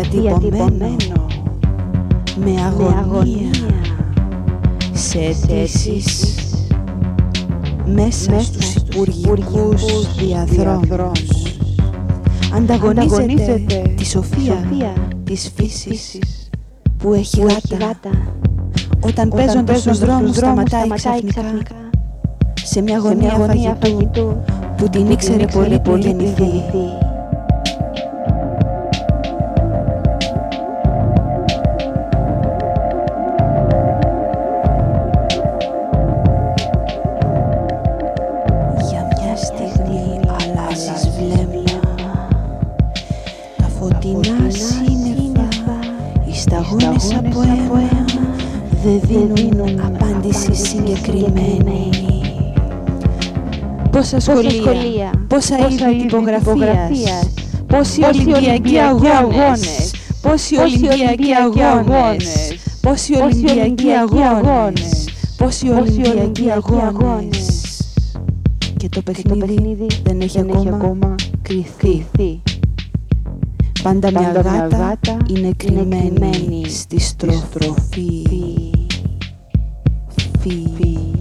διατυπωμένο με αγωνία σε αιτήσεις μέσα στους υπουργικούς διαδρόμους. Ανταγωνίζεται τη σοφία της φύσης που έχει γάτα. όταν παίζοντας στους δρόμους σταματάει ξαφνικά. σε μια γωνία φαγητού που την ήξερε πολύ πολύ γεννηθεί. Πόσα σχολεία, πόσα είδη τυπογραφίας, πόσοι Ολυμπιακοί αγώνες, πόσοι Ολυμπιακοί αγώνες, πόσοι Ολυμπιακοί αγώνες, πόσοι Ολυμπιακοί αγώνες. Και το παιχνίδι δεν έχει ακόμα κρυθεί. Πάντα μια γάτα είναι κρυμμένη στη στροφή. Φι,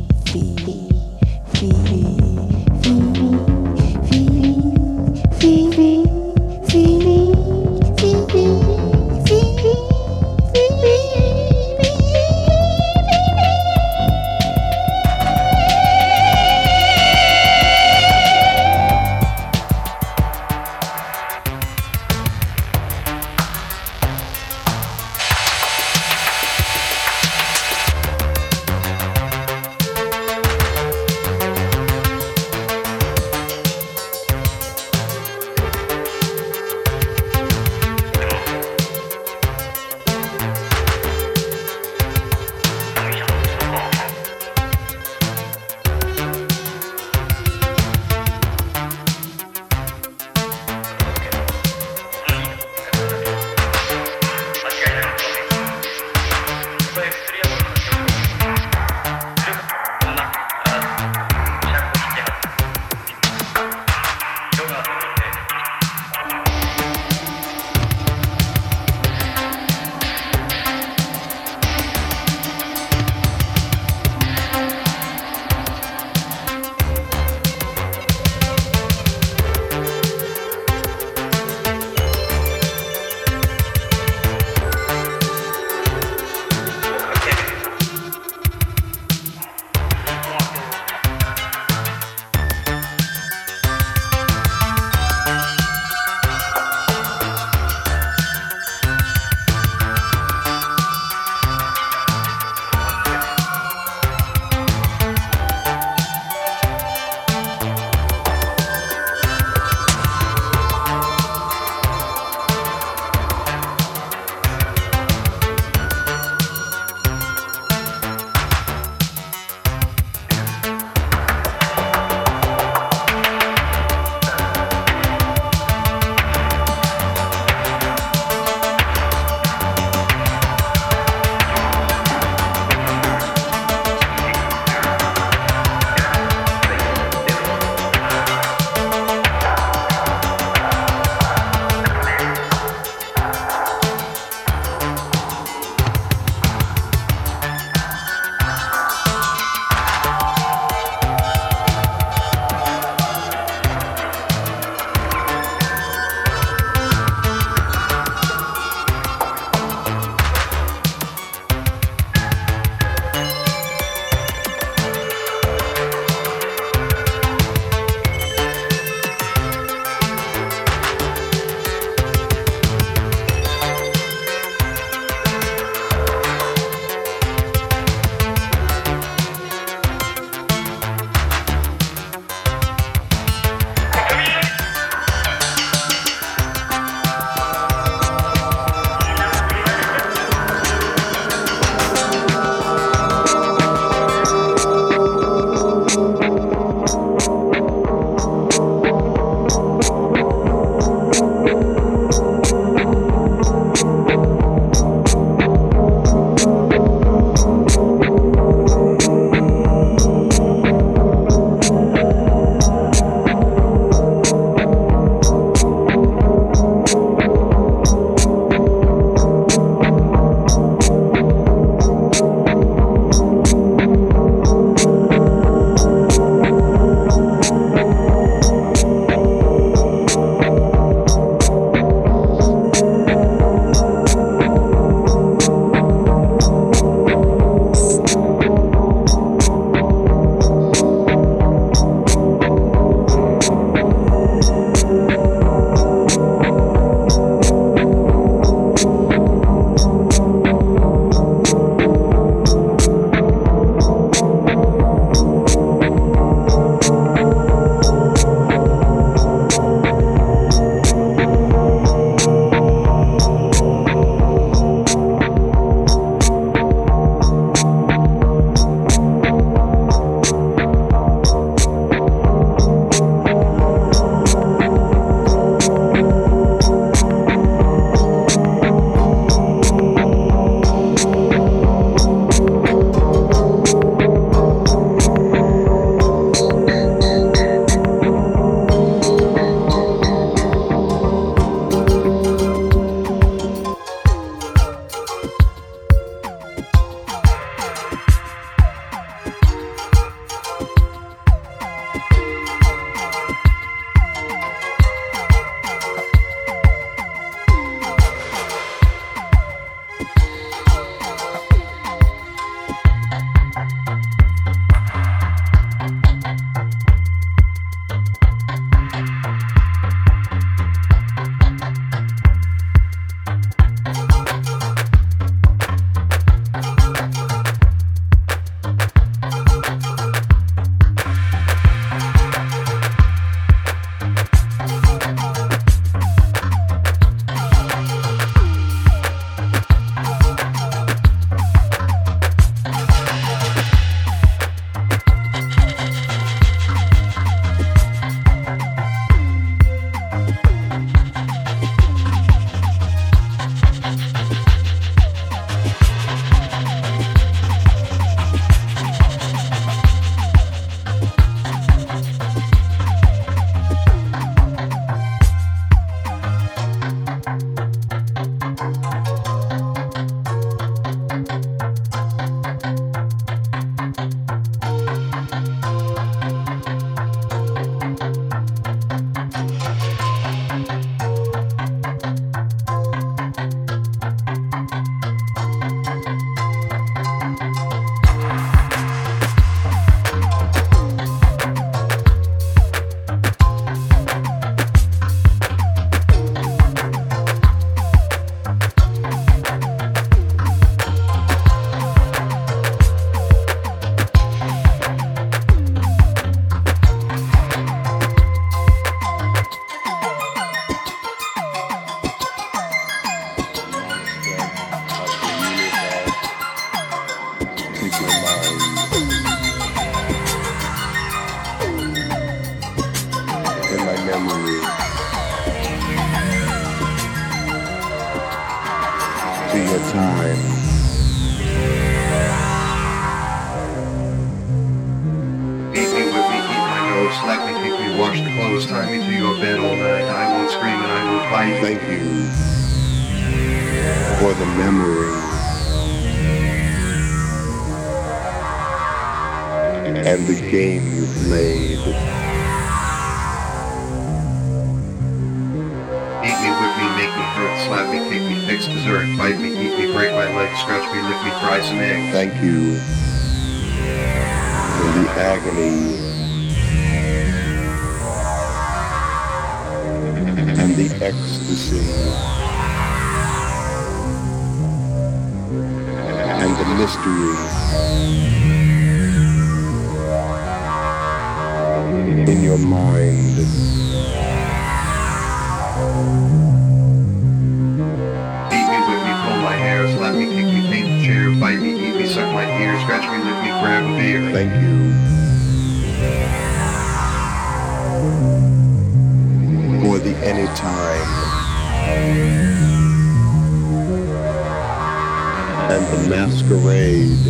and the masquerade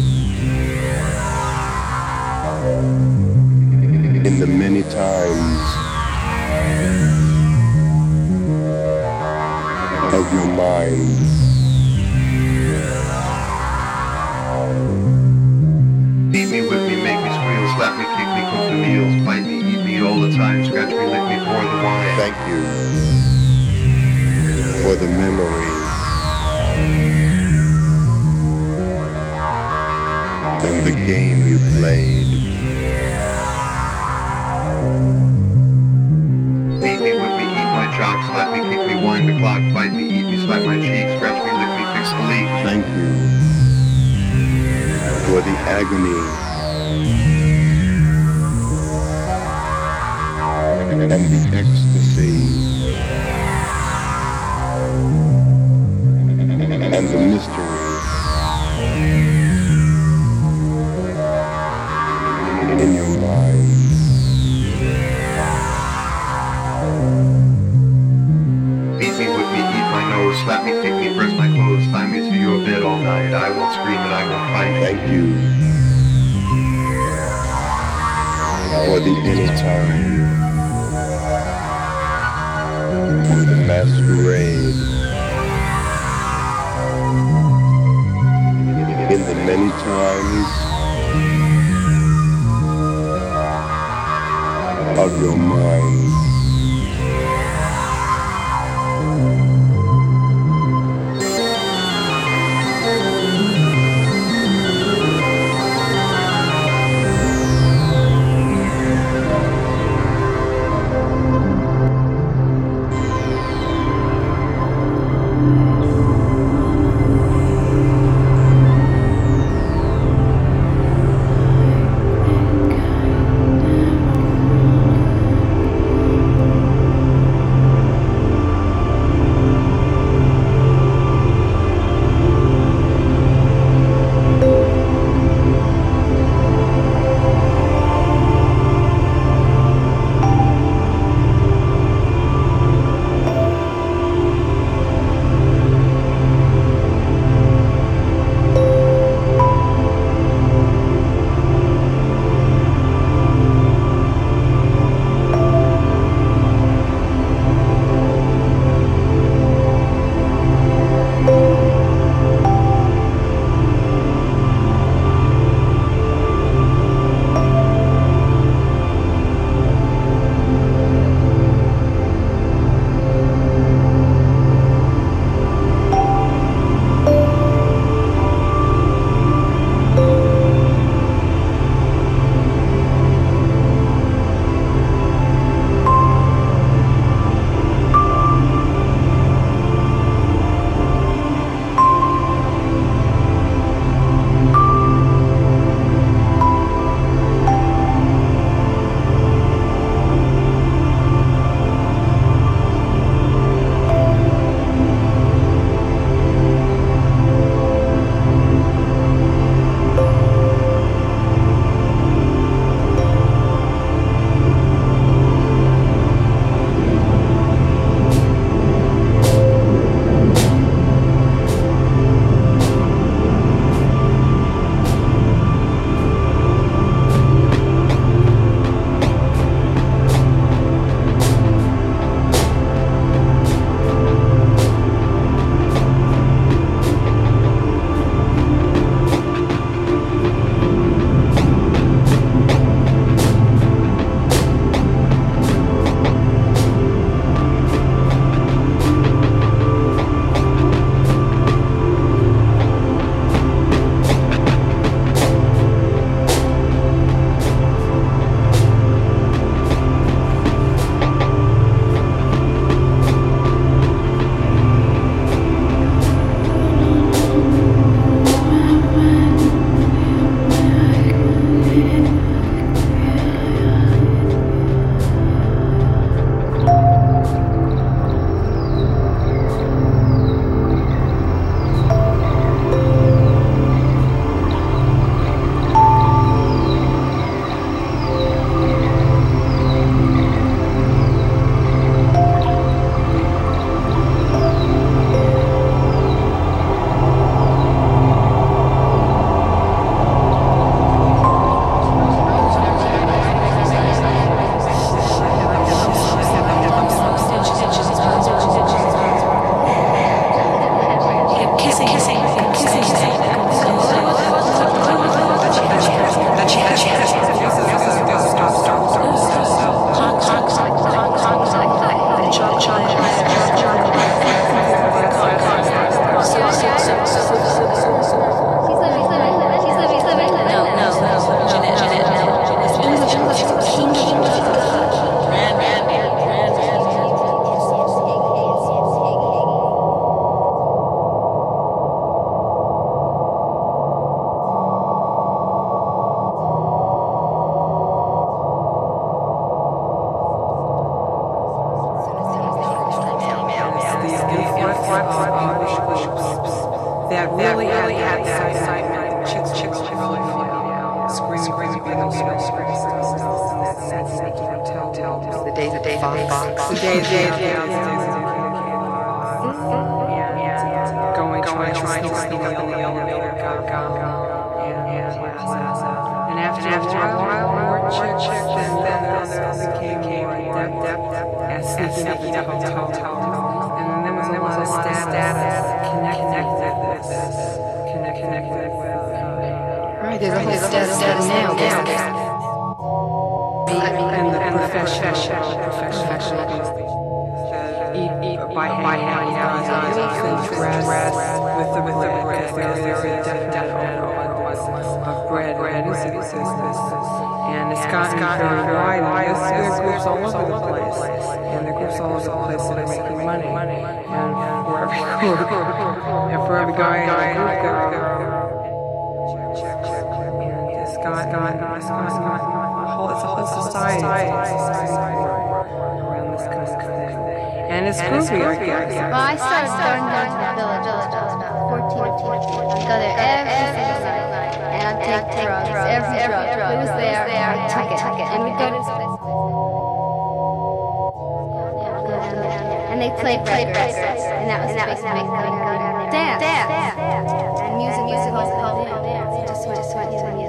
in the many times of your mind. Beat me, whip me, make me squeal, slap me, kick me, cook the meals, bite me, eat me all the time, scratch me, lick me, pour the wine. Thank you for the memories and the game you played. Beat me, whip me, eat my jock, slap me, kick me, wind the clock, bite me, eat me, slap my cheek, scratch me, lick me, fix the leak. Thank you for the agony and the ecstasy and the mystery in your mind. Beat me, whip me, eat my nose, slap me, kick me, press my clothes, tie me to your bed all night. I won't scream and I won't fight. Thank you for the for the masquerade, many times of your mind. Really really had that excitement. Chicks, chicks, really feel screaming, screaming, screaming, screaming, screaming, sneaky hotel, hotel. The days, the days, the days, the days, yeah, going, going, trying to sneak up in the elevator, go, go, go, and after after a while, more chick, chick, then there became more depth, depth, depth, as sneaking up hotel, hotel, and there was a lot of status connected with this, connected with. Right, there's a whole status now. And the professional, professional, eat, eat by by hand, and dress with the with the bread. There is a definite abundance of bread and this and it's gotten very wide. And there's groups all over the place, and the groups all over the place that are making money. And for every group, and for every guy in a group, there. And it's got, got, got, got, got a whole, it's a whole society around this kind. And it's groovy, I guess. Well, I started going down to the village. I was about 14, 14. I'd go there every single night. And I'd take drugs, every drug. It was there, I took it. And we'd go to and they played records, and that was big thing. Dance, dance, and music, music was the whole dance. Just went, just went, just went, just went.